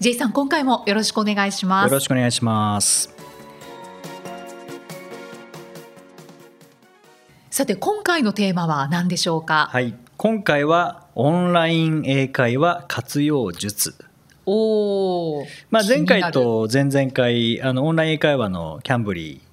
J さん今回もよろしくお願いします。よろしくお願いします。さて今回のテーマは何でしょうか？はい。今回はオンライン英会話活用術。おお、まあ、前回と前々回あのオンライン英会話のキャンブリー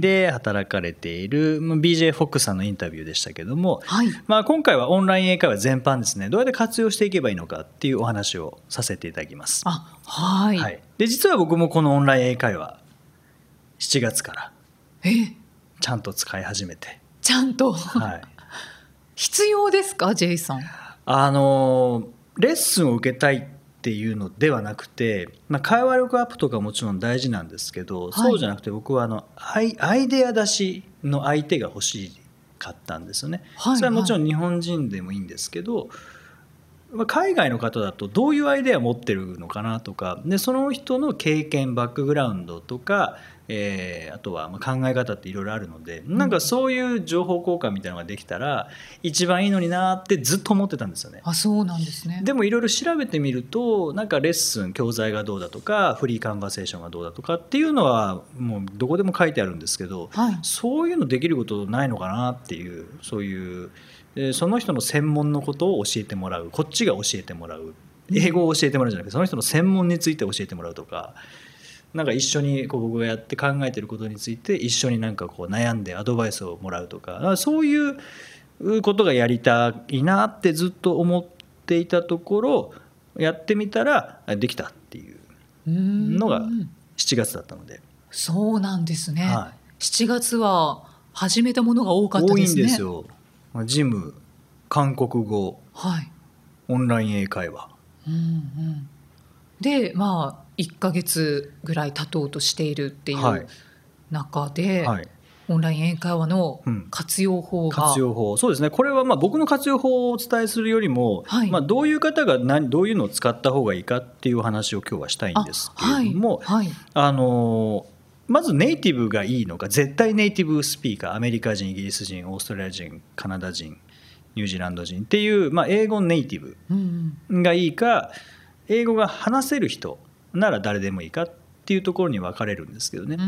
で働かれているまあ BJ フォックスさんのインタビューでしたけども、はい。まあ、今回はオンライン英会話全般ですね。どうやって活用していけばいいのかっていうお話をさせていただきます。あはい、はい、で実は僕もこのオンライン英会話7月からえ？ちゃんと使い始めて、ちゃんと？はい、必要ですか J さん？あのレッスンを受けたいっていうのではなくて、まあ、会話力アップとかもちろん大事なんですけど、そうじゃなくて僕はあのアイアイデア出しの相手が欲しかったんですよね。はいそれはもちろん日本人でもいいんですけど、まあ海外の方だとどういうアイデアを持ってるのかなとかでその人の経験バックグラウンドとか、えーあとはまあ考え方っていろいろあるのでなんかそういう情報交換みたいなのができたら一番いいのになってずっと思ってたんですよね。あそうなんですねでもいろいろ調べてみるとなんかレッスン教材がどうだとかフリーカンバセーションがどうだとかっていうのはもうどこでも書いてあるんですけど、はいそういうのできることないのかなっていうそういう、えーその人の専門のことを教えてもらう。こっちが教えてもらう。英語を教えてもらうんじゃなくてその人の専門について教えてもらうとか。なんか一緒にこう僕がやって考えてることについて一緒になんかこう悩んでアドバイスをもらうとかそういうことがやりたいなってずっと思っていたところやってみたらできたっていうのが7月だったので、そうなんですね、は7月は始めたものが多かった多いですね。んですよジム韓国語はい、オンライン英会話。うんうん、でまあ1か月ぐらい経とうとしているっていはい。う中で、はい。オンライン英会話のうん。活用法が、活用法。そうですね。これはまあ僕の活用法をお伝えするよりも、はい。まあ、どういう方が何どういうのを使った方がいいかっていうお話を今日はしたいんですけれども、はい。はい。あのまずネイティブがいいのか絶対ネイティブスピーカーアメリカ人イギリス人オーストラリア人カナダ人ニュージーランド人っていう、まあ、英語ネイティブがいいか英語が話せる人なら誰でもいいかっていうところに分かれるんですけどね。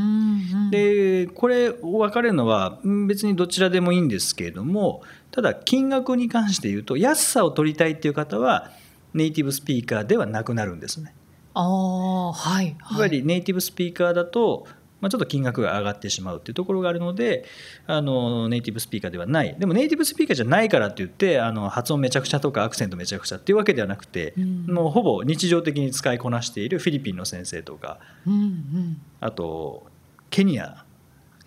でこれ分かれるのはうん別にどちらでもいいんですけれどもただ金額に関して言うと安さを取りたいっていう方はネイティブスピーカーではなくなるんですね。ああはいやっぱはいりネイティブスピーカーだと、まあ、ちょっと金額が上がってしまうっていうところがあるのであのネイティブスピーカーではない。でもネイティブスピーカーじゃないからって言ってあの発音めちゃくちゃとかアクセントめちゃくちゃっていうわけではなくて、うん。もうほぼ日常的に使いこなしているフィリピンの先生とかうんうん。あとケニア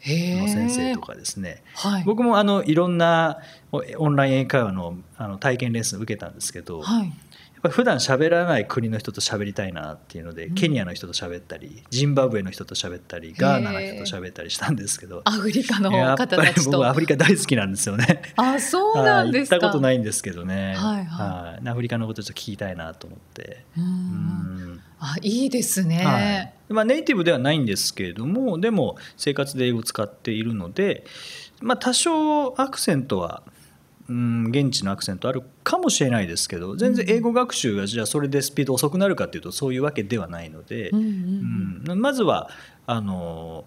の先生とかですね、はい。僕もあのいろんなおオンライン英会話のあの体験レッスン受けたんですけど、はい普段喋らない国の人と喋りたいなっていうので、うん。ケニアの人と喋ったりジンバブエの人と喋ったりガーナの人と喋ったりしたんですけどアフリカのやっぱり方たちと僕アフリカ大好きなんですよね。あそうなんですか。はい行ったことないんですけどね、はいはい。い。アフリカのことちょっと聞きたいなと思って。うん。うん。あいいですね、はい。まあ、ネイティブではないんですけれどもでも生活で英語を使っているので、まあ、多少アクセントは、うん、現地のアクセントあるかもしれないですけど全然英語学習がじゃあそれでスピード遅くなるかっていうとそういうわけではないので、うんうんうん。まずはあの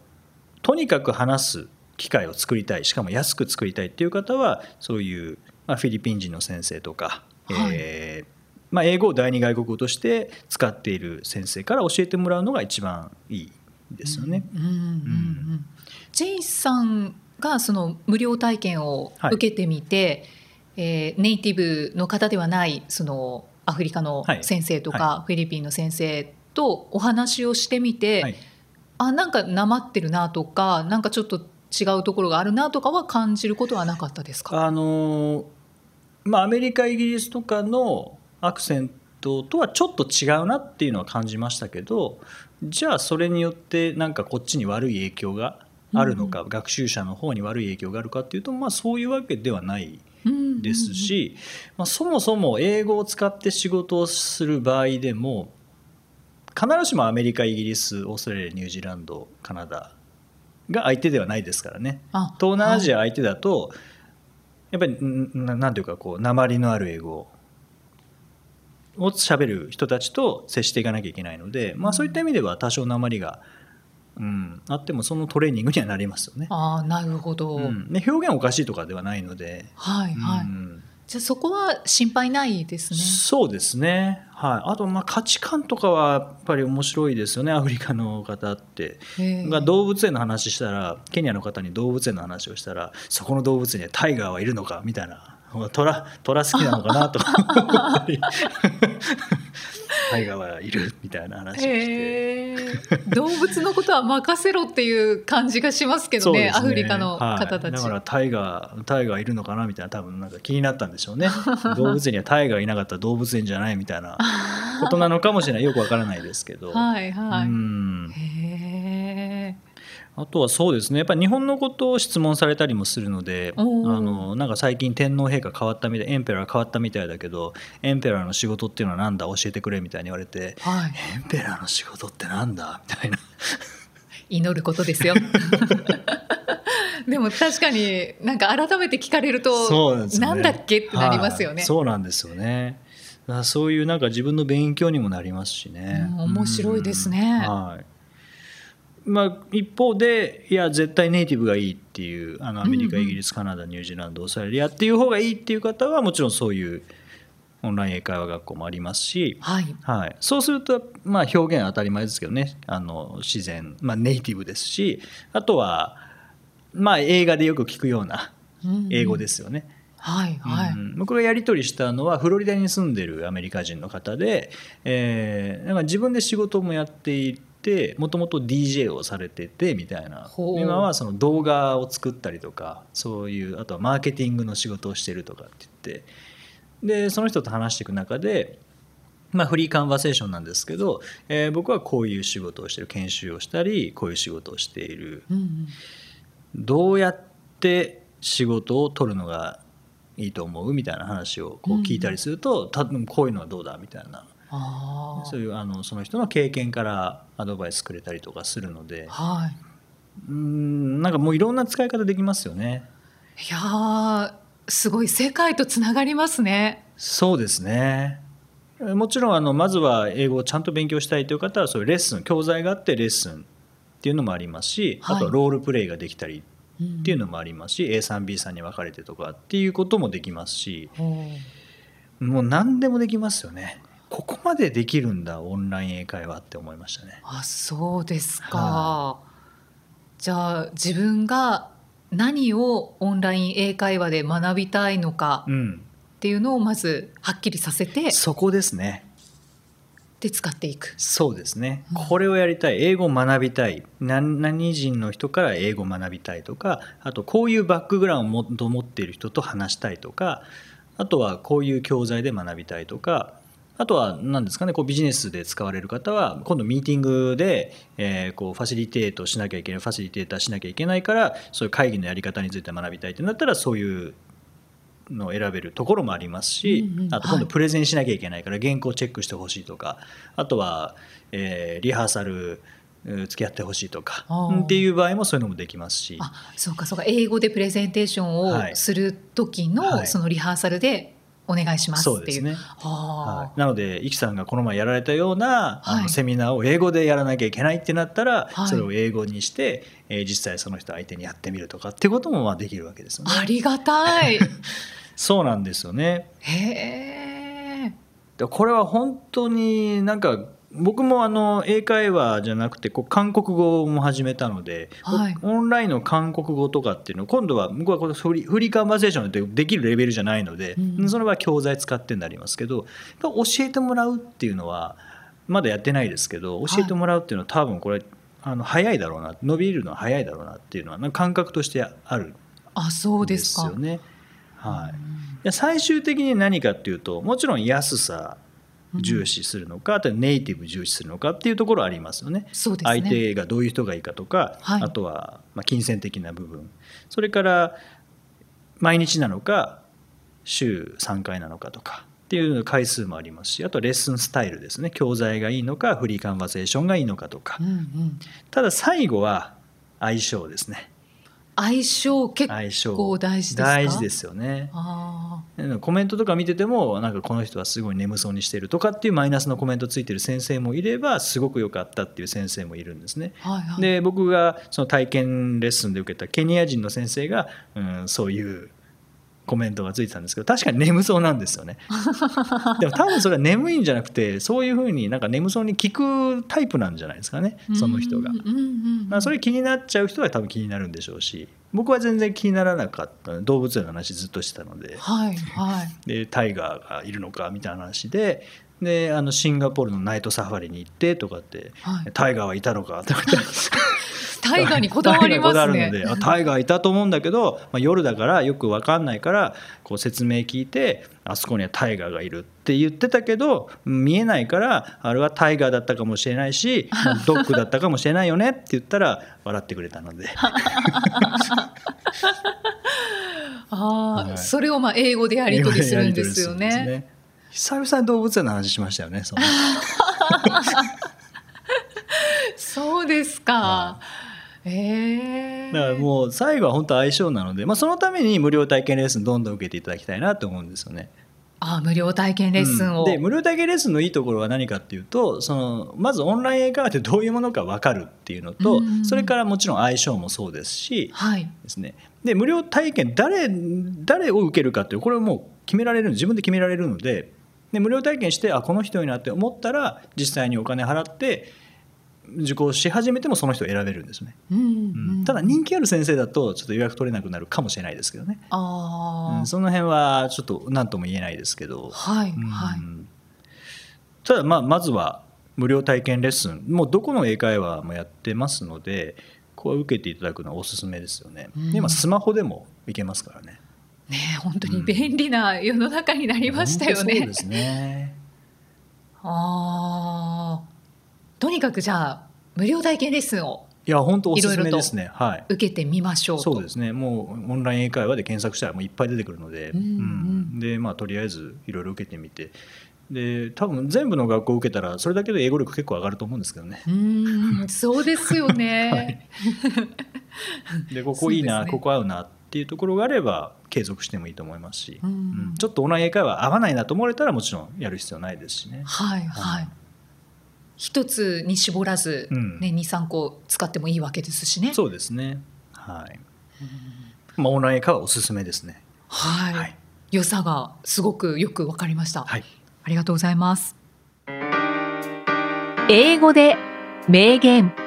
とにかく話す機会を作りたい。しかも安く作りたいっていう方はそういう、まあ、フィリピン人の先生とか、はい。えーまあ、英語を第二外国語として使っている先生から教えてもらうのが一番いいですよね。うんうんうんうん。ジェイさんがその無料体験を受けてみて、えーネイティブの方ではないそのアフリカのはい。先生とか、はフィリピンの先生とお話をしてみて、はい。あなんかなまってるなとかなんかちょっと違うところがあるなとかは感じることはなかったですか？あのまあ、アメリカイギリスとかのアクセントとはちょっと違うなっていうのは感じましたけどじゃあそれによってなんかこっちに悪い影響があるのか、学習者の方に悪い影響があるかっていうと、まあ、そういうわけではないですし、まあ、そもそも英語を使って仕事をする場合でも必ずしもアメリカイギリスオーストラリアニュージーランドカナダが相手ではないですからね。東南アジア相手だと、やっぱりなんていうかこう鉛のある英語を喋る人たちと接していかなきゃいけないので、まあ、そういった意味では多少鉛が、うん、あってもそのトレーニングにはなりますよね。あなるほど、うん、ね表現おかしいとかではないので。はいはい、うんじゃあそこは心配ないですね。そうですね。はい。あとまあ価値観とかはやっぱり面白いですよね。アフリカの方って。が動物園の話したら、ケニアの方に動物園の話をしたら、そこの動物園にはタイガーはいるのかみたいな。トラトラ好きなのかなと。タイガーはいるみたいな話をして。動物のことは任せろっていう感じがしますけどね、ね、アフリカの方たち、は。い、だからタイガータイガーいるのかなみたいな多分なんか気になったんでしょうね。動物園にはタイガーいなかったら動物園じゃないみたいな ことなのかもしれない。よくわからないですけど。はいはい。うんあとはそうですね。やっぱり日本のことを質問されたりもするのであのなんか最近天皇陛下変わったみたいエンペラー変わったみたいだけどエンペラーの仕事っていうのは何だ？教えてくれみたいに言われて、はい、エンペラーの仕事ってなんだ？みたいな。祈ることですよ。でも確かになんか改めて聞かれるとなん、ね、なんだっけってなりますよね、はい、そうなんですよね。そういうなんか自分の勉強にもなりますしね、うん、面白いですね、はいまあ、一方でいや絶対ネイティブがいいっていうあのアメリカ、イギリスカナダニュージーランドオーストラリアっていう方がいいっていう方はもちろんそういうオンライン英会話学校もありますし、はい。はい、そうすると、まあ、表現は当たり前ですけどね。あの自然、まあ、ネイティブですしあとは、まあ、映画でよく聞くような英語ですよね。うんはいはい、うん、僕がやり取りしたのはフロリダに住んでるアメリカ人の方で、えー、なんか自分で仕事もやっていてもともと DJ をされててみたいな。今はその動画を作ったりとかそういうあとはマーケティングの仕事をしてるとかって言って。でその人と話していく中でまあ、フリーカンバセーションなんですけど、えー、僕はこういう仕事をしてる。研修をしたりこういう仕事をしている、うんうん、どうやって仕事を取るのがいいと思う？みたいな話をこう聞いたりすると、うん、多分こういうのはどうだ？みたいなそういうあのその人の経験からアドバイスくれたりとかするので、はい、うんなんかもういろんな使い方できますよね。いやすごい世界とつながりますね。そうですね。もちろんあのまずは英語をちゃんと勉強したいという方はそういうレッスン教材があってレッスンっていうのもありますし、はい、あとはロールプレイができたりっていうのもありますし、うん、A さん B さんに分かれてとかっていうこともできますし、もう何でもできますよね。ここまでできるんだオンライン英会話って思いましたね。あそうですか、はじゃあ自分が何をオンライン英会話で学びたいのかっていうのをまずはっきりさせて、うん、そこですね。で使っていく。そうですね、うん、これをやりたい英語を学びたい。何何人の人から英語を学びたいとかあとこういうバックグラウンドを持っている人と話したいとかあとはこういう教材で学びたいとかあとは何ですかねこうビジネスで使われる方は今度ミーティングで、えー、こうファシリテートしなきゃいけないファシリテーターしなきゃいけないからそういう会議のやり方について学びたいってなったらそういうのを選べるところもありますし、うんうん、あと今度プレゼンしなきゃいけないから原稿チェックしてほしいとかあとは、えー、リハーサル付き合ってほしいとかっていう場合もそういうのもできますし。あそうかそうか。英語でプレゼンテーションをする時のそのリハーサルでお願いしますそうですね、はい、なのでイキさんがこの前やられたような、あのセミナーを英語でやらなきゃいけないってなったら、はい、それを英語にして、えー、実際その人相手にやってみるとかっていうこともまあできるわけですよね。ありがたい。そうなんですよね。へえ。これは本当になんか僕もあの英会話じゃなくてこう韓国語も始めたので、はい、オンラインの韓国語とかっていうの今度は僕はこのフリフリーカンバーセーションでできるレベルじゃないので、うん、それは教材使ってになりますけど教えてもらうっていうのはまだやってないですけど教えてもらうっていうのは多分これあの早いだろうな伸びるのは早いだろうなっていうのは感覚としてあるあそうですよね。はい、最終的に何かっていうともちろん安さ重視するのか、あとはネイティブ重視するのかっていうところありますよね。ね。相手がどういう人がいいかとか、はい。あとはまあ金銭的な部分。それから毎日なのか週3回なのかとかっていう回数もありますしあとはレッスンスタイルですね。教材がいいのかフリーカンバセーションがいいのかとか。うんうん。ただ最後は相性ですね相性結構大事ですか？大事ですよね。あコメントとか見ててもなんかこの人はすごい眠そうにしてるとかっていうマイナスのコメントついてる先生もいればすごく良かったっていう先生もいるんですね。あはいはい。で僕がその体験レッスンで受けたケニア人の先生が、うん、そういうコメントがついてたんですけど確かに眠そうなんですよね。でも多分それは眠いんじゃなくてそういうふうになんか眠そうに聞くタイプなんじゃないですかねその人が。まあ、それ気になっちゃう人は多分気になるんでしょうし僕は全然気にならなかった。動物園の話ずっとしてたので。はいはい。でタイガーがいるのかみたいな話でであのシンガポールのナイトサファリに行ってとかって、はい。タイガーはいたのかとか言って大河にこだわりますね。タイガーにこだわるのであタイガーいたと思うんだけど、まあ、夜だからよく分かんないからこう説明聞いてあそこにはタイガーがいるって言ってたけど見えないからあれはタイガーだったかもしれないしまあ ドッグだったかもしれないよねって言ったら笑ってくれたので。ああ、はい。それをまあ英語でやり取りするんですよね。です久々に動物園の話しましたよねその。そうですか。は。ええだからもう最後は本当相性なので、まあ、そのために無料体験レッスンどんどん受けていただきたいなと思うんですよね。あ無料体験レッスンを。うんで無料体験レッスンのいいところは何かっていうとそのまずオンライン英会話ってどういうものか分かるっていうのと、うんそれからもちろん相性もそうですしはい。ですねで無料体験誰誰を受けるかっていうこれはもう決められる自分で決められるのでで無料体験してあこの人いいなって思ったら実際にお金払って受講し始めてもその人を選べるんですね。うんううん。ん、ただ人気ある先生だとちょっと予約取れなくなるかもしれないですけどね、ああ、うん。その辺はちょっと何とも言えないですけど、はいうん。はい。ただまあまずは無料体験レッスン。もうどこの英会話もやってますのでこう受けていただくのはおすすめですよね、うん。で今スマホでもいけますからね。ねえ本当に便利な世の中になりましたよね。本当そうですね。ああとにかくじゃあ無料体験レッスンをいや本当おすすめですね。はい。受けてみましょうと。そうですね。もうオンライン英会話で検索したらもういっぱい出てくるので、うんうん。でまあとりあえずいろいろ受けてみて。で多分全部の学校を受けたらそれだけで英語力結構上がると思うんですけどね。うーん。そうですよね。でここいいな、ね。ここ合うなっていうところがあれば継続してもいいと思いますし、うん。うん。ちょっとオンライン英会話合わないなと思われたらもちろんやる必要ないですしね。はいははいい。一つに絞らず、うんね二三個使ってもいいわけですしね。そうですね。はい。まあオンライン英会話おすすめですね。はい、はい良さがすごくよくわかりました。はい。ありがとうございます。英語で名言。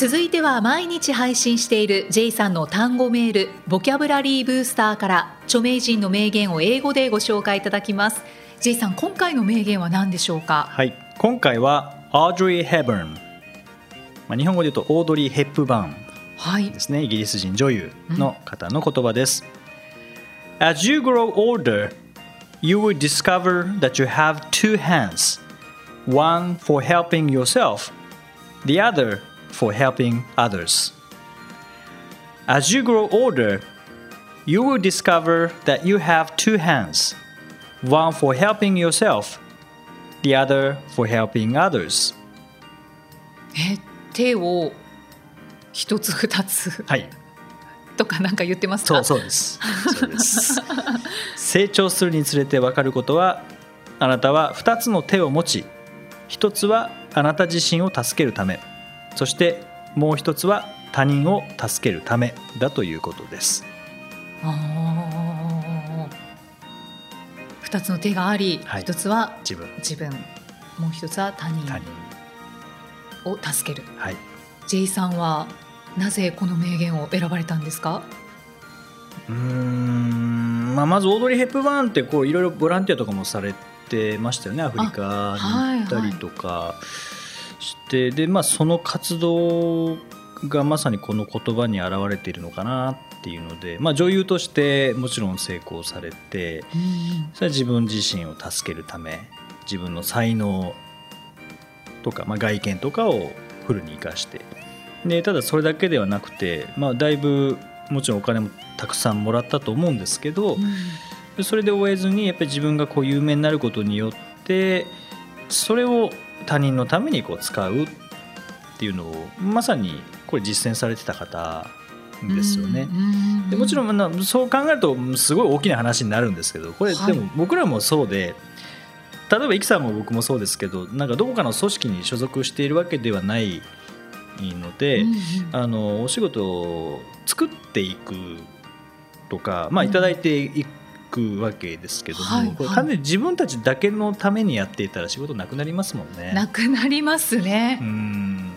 続いては毎日配信している J さんの単語メールボキャブラリーブースターから著名人の名言を英語でご紹介いただきます J さん今回の名言は何でしょうか？はい。今回はオードリー・ヘブン。まあ日本語で言うとオードリー・ヘップバーンはいですね。イギリス人女優の方の言葉です。As you grow older, you will discover that you have two hands, one for helping yourself, the other for helping others. As you grow older, you will discover that you have two hands, one for helping yourself, the other for helping others. え手を一つ二つはい。とかなんか言ってますかそうそうです。そうです。成長するにつれて分かることは、あなたは2つの手を持ち、1つはあなた自身を助けるため、そしてもう1つは他人を助けるためだということです。あー。二つの手があり、はい。一つは自分、自分。もう一つは他人。を助ける。はい。J さんはなぜこの名言を選ばれたんですか？うーん、まあ、まずオードリー・ヘップバーンってこういろいろボランティアとかもされてましたよね。アフリカに行ったりとかして、で、まあ、その活動がまさにこの言葉に表れているのかなっていうので、まあ、女優としてもちろん成功されてそれは自分自身を助けるため自分の才能とか、まあ、外見とかをフルに生かして。でただそれだけではなくて、まあ、だいぶもちろんお金もたくさんもらったと思うんですけど、うん、それで終えずにやっぱり自分がこう有名になることによってそれを他人のためにこう使うっていうのをまさにこれ実践されてた方ですよね。でもちろんそう考えるとすごい大きな話になるんですけどこれでも僕らもそうで、例えばイキさんも僕もそうですけどなんかどこかの組織に所属しているわけではないので、うんうん、あのお仕事を作っていくとか、まあ、いただいていくわけですけども、はいはい、これ完全に自分たちだけのためにやっていたら仕事なくなりますもんね。なくなりますね。うん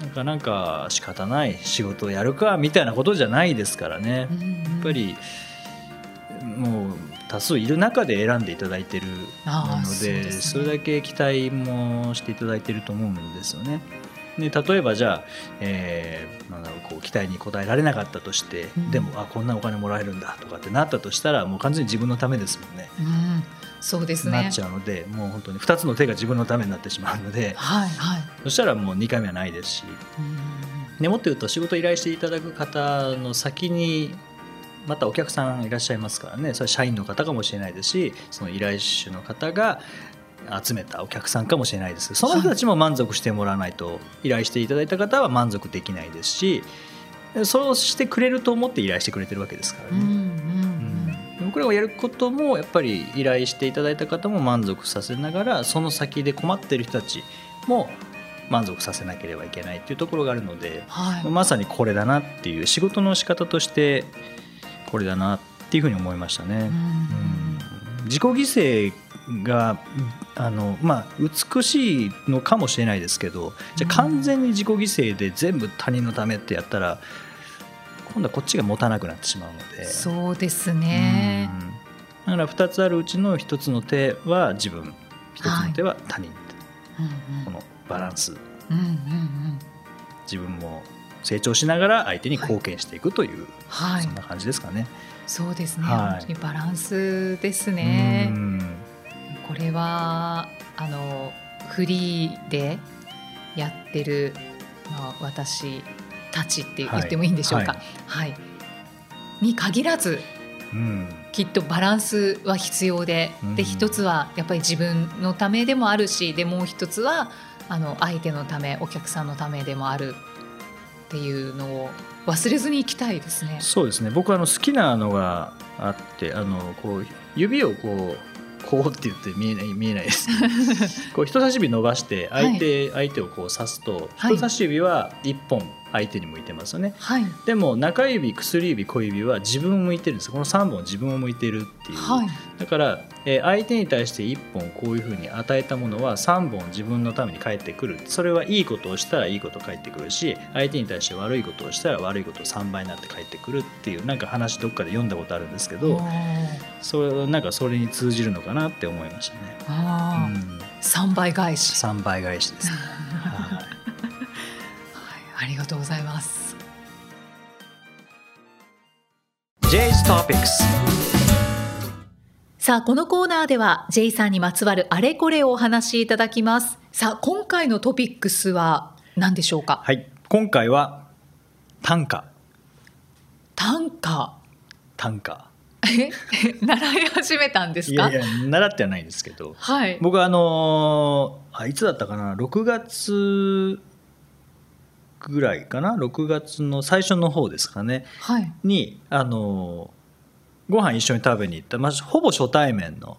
なんかなんか仕方ない仕事をやるかみたいなことじゃないですからね。うんうん、やっぱりもう多数いる中で選んでいただいてるので、ね、それだけ期待もしていただいてると思うんですよね。で例えばじゃあ、えー、なんだろうこう期待に応えられなかったとして、うん、でもあこんなお金もらえるんだとかってなったとしたらもう完全に自分のためですもんね。うん、そうですね。なっちゃうのでもう本当に2つの手が自分のためになってしまうので、はいはい、そしたらもう2回目はないですし、うん、もっと言うと仕事依頼していただく方の先にまたお客さんいらっしゃいますからね。それは社員の方かもしれないですしその依頼主の方が集めたお客さんかもしれないです。その人たちも満足してもらわないと依頼していただいた方は満足できないですしそうしてくれると思って依頼してくれてるわけですからね。うんうんうん、僕らがやることもやっぱり依頼していただいた方も満足させながらその先で困ってる人たちも満足させなければいけないっていうところがあるので、はい、まさにこれだなっていう仕事の仕方としてこれだなっていうふうに思いましたね。うん、自己犠牲があの、まあ、美しいのかもしれないですけどじゃ完全に自己犠牲で全部他人のためってやったら今度はこっちが持たなくなってしまうので。そうですね、だから2つあるうちの1つの手は自分。1つの手は他人、はい。このバランス、うんうんうん、自分も成長しながら相手に貢献していくという、はい、そんな感じですかね。そうですね、はい、バランスですね。これはあのフリーでやってる、まあ、私たちって言ってもいいんでしょうか、はい、はい、に限らず、うん、きっとバランスは必要でうん、で一つはやっぱり自分のためでもあるしでもう一つはあの相手のためお客さんのためでもあるっていうのを忘れずにいきたいですね。そうですね。僕あの好きなのがあってあのこう指をこうこうって言って見えない見えないです。こう人差し指伸ばして相手、はい、相手をこう指すと人差し指は1本相手に向いてますよね、はい、でも中指薬指小指は自分を向いてるんですこの3本自分を向いてるっていう、はい、だから、えー、相手に対して1本こういうふうに与えたものは3本自分のために返ってくる。それはいいことをしたらいいこと返ってくるし相手に対して悪いことをしたら悪いこと3倍になって返ってくるっていうなんか話どっかで読んだことあるんですけどそれなんかそれに通じるのかなって思いましたね。あうん、3倍返し。3倍返しです、ねありがとうございます。J's Topics さあこのコーナーでは J さんにまつわるあれこれをお話しいただきます。さあ今回のトピックスは何でしょうか？はい。今回は短歌。短歌？短歌。え？習い始めたんですか？いやいや習ってはないんですけど、はい、僕はあのあいつだったかな？6月ぐらいかな？6月の最初の方ですかね、はい、にあのご飯一緒に食べに行った、まあ、ほぼ初対面の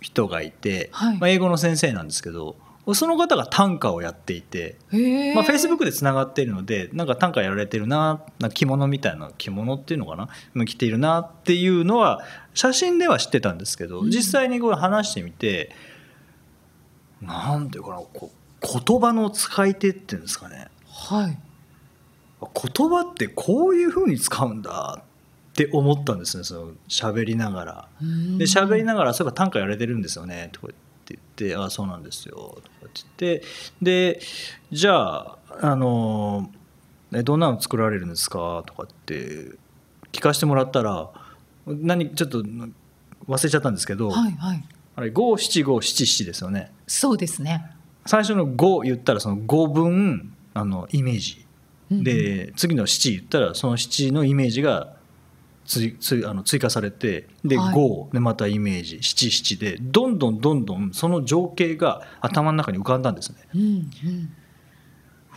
人がいて、はい、まあ、英語の先生なんですけどその方が短歌をやっていて、まあ、フェイスブックでつながっているのでなんか短歌やられてるなな着物みたいな着物っていうのかな？着ているなっていうのは写真では知ってたんですけど、実際にこう話してみてなんていうかなこう言葉の使い手っていうんですかねはい。言葉ってこういうふうに使うんだって思ったんですねその喋りながら。で喋りながら「そういえば短歌やれてるんですよね」とか言って「ああそうなんですよ」とかって言って。でじゃああのえどんなの作られるんですか?」とかって聞かせてもらったら何ちょっと忘れちゃったんですけど、はいはい。あれ五七五七七ですよね。そうですね。最初の五言ったらその五分あのイメージ。で次の七言ったらその七のイメージがつつあの追加されてではい。五。でまたイメージ。七七で。どんどんどんどんその情景が頭の中に浮かんだんですね。うんうん。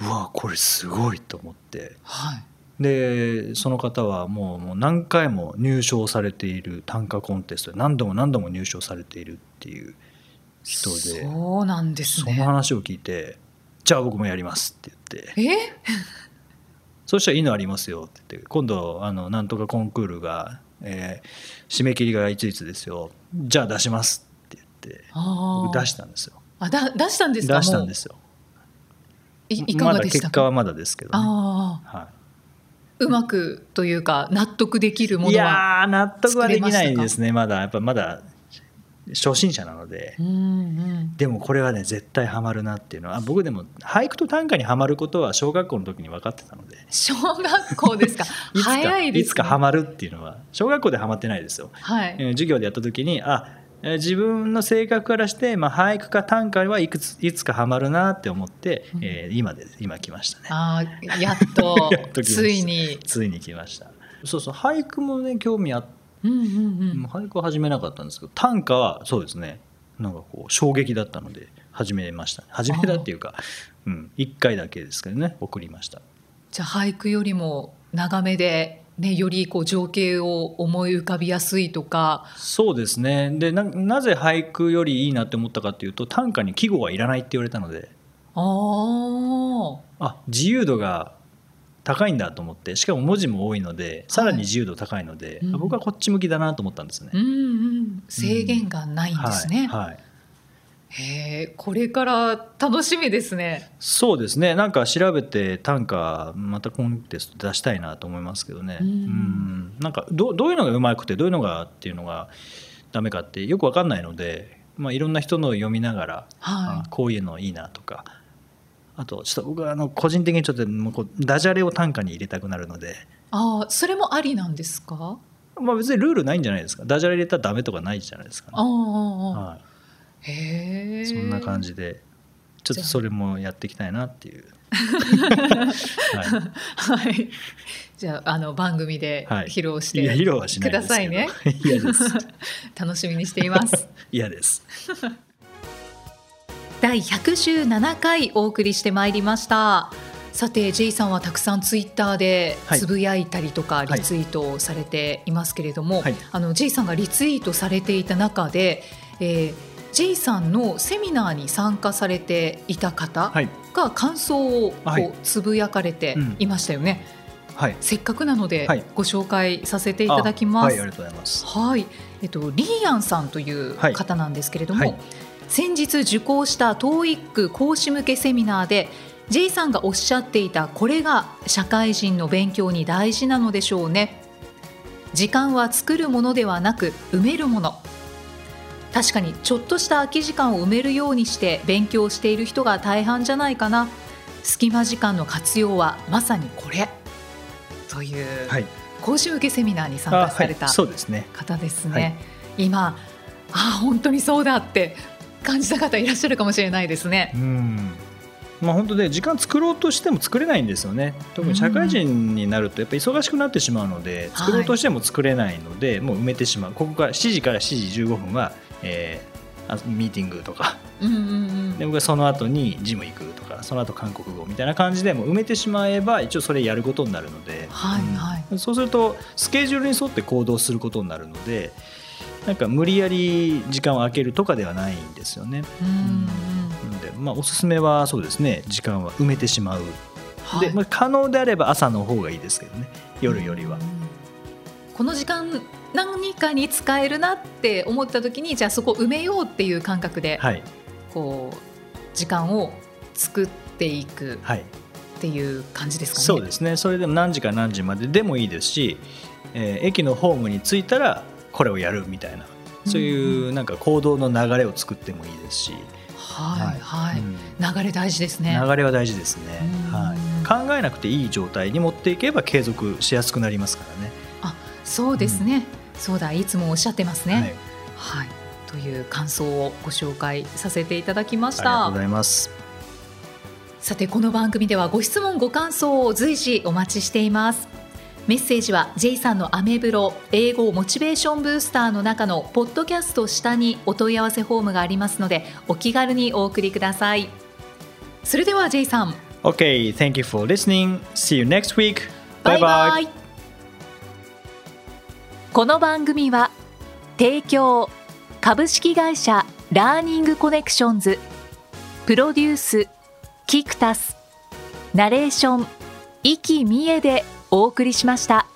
うわこれすごいと思って。はい。でその方はもうもう何回も入賞されている短歌コンテストで何度も何度も入賞されているっていう人で。そうなんですそのね話を聞いて「じゃあ僕もやります」って言って。え「そしたらいいのありますよ」って言って。今度あのなんとかコンクールが、えー締め切りがいついつですよ。じゃあ出しますって言って。出したんですよ。あだ出したんですか？出したんですよ。いいかがでしたか？結果はまだですけど、ね。ああはうまくというか納得できるもい、いのはやー納得はできないですねまだ。やっぱまだ初心者なのでうんうん。でもこれはね絶対ハマるなっていうのは僕でも俳句と短歌にはまることは小学校の時に分かってたので。小学校ですか？いつか早いです、ね、いつかハマるっていうのは小学校ではまってないですよ、はい。えー授業でやった時にあえー自分の性格からして、まあ、俳句か短歌はいくついつかハマるなって思って、うん。えー今で今来ましたね。ああやっと ついに。ついに来ました。そうそう俳句もね興味あって、俳句は始めなかったんですけど短歌はそうですね。なんかこう衝撃だったので始めましたね。始めたっていうか、うん、1回だけですけどね。送りました。じゃあ俳句よりも長めで、ね、よりこう情景を思い浮かびやすいとか。そうですね。でななぜ俳句よりいいなって思ったかっていうと短歌に季語はいらないって言われたので。あああ自由度が高いんだと思ってしかも文字も多いのでさらに自由度高いので、うん。あ僕はこっち向きだなと思ったんですね。うんうん制限がないんですね、はい。はい。へえこれから楽しみですね。そうですね。なんか調べて短歌またコンテスト出したいなと思いますけどね。うん。うん。なんかどどういうのがうまくてどういうのがっていうのがダメかってよく分かんないので、まあ、いろんな人のを読みながら、はあこういうのいいなとかあとちょっと僕はあの個人的にちょっともうこうダジャレを短歌に入れたくなるので、ああそれもありなんですか？まあ、別にルールないんじゃないですか。ダジャレ入れたらダメとかないじゃないですか、ね。ああああはへえい、そんな感じでちょっとそれもやっていきたいなっていう。はい。はい。じゃああの番組ではい。披露して露はしないくださいね。嫌です。楽しみにしています。嫌です第117回お送りしてまいりました。さて J さんはたくさんツイッターではい。つぶやいたりとかい。リツイートをされていますけれども、はい。あの J さんがリツイートされていた中で、えー、J さんのセミナーに参加されていた方はい。が感想をこうはい。つぶやかれていましたよね、はい。せっかくなのではい。ご紹介させていただきます。あはいありがとうございます。はい、えっとリーアンさんというはい。方なんですけれども、はい先日受講した TOEIC 講師向けセミナーで J さんがおっしゃっていたこれが社会人の勉強に大事なのでしょうね。時間は作るものではなく埋めるもの。確かにちょっとした空き時間を埋めるようにして勉強している人が大半じゃないかな。隙間時間の活用はまさにこれ。というはい。講師向けセミナーに参加されたそうですね。方ですね、はい。今あ本当にそうだって感じた方いらっしゃるかもしれないですね。うん。まあ本当で時間作ろうとしても作れないんですよね。特に社会人になるとやっぱり忙しくなってしまうので、はい。作ろうとしても作れないので、もう埋めてしまう。ここから7時から7時15分は、えーあミーティングとか。うんうんうん。で僕はその後にジム行くとかその後韓国語みたいな感じでもう埋めてしまえば一応それやることになるので、はいはい。うん。そうするとスケジュールに沿って行動することになるのでなんか無理やり時間を空けるとかではないんですよね。うんので、まあ、おすすめはそうですね。時間は埋めてしまう、はい。でまあ、可能であれば朝の方がいいですけどね。夜よりは。うん。この時間何かに使えるなって思った時にじゃあそこ埋めようっていう感覚で、はい。こう時間を作っていくはい、っていう感じですかね。そうですね。それでも何時から何時まででもいいですし、えー駅のホームに着いたらこれをやるみたいな。そういうなんか行動の流れを作ってもいいですし、はい。はい、うん。流れ大事ですね。流れは大事ですね。うん。はい。考えなくていい状態に持っていけば継続しやすくなりますからね。あそうですね、うん、そうだいつもおっしゃってますね。はい、はい、という感想をご紹介させていただきました。ありがとうございます。さてこの番組ではご質問ご感想を随時お待ちしていますメッセージは J さんのアメブロ英語モチベーションブースターの中のポッドキャスト下にお問い合わせフォームがありますのでお気軽にお送りください。それでは J さん。OK thank you for listening see you next week バイバイ。この番組は提供株式会社ラーニングコネクションズプロデュースキクタスナレーション生きみえでお送りしました。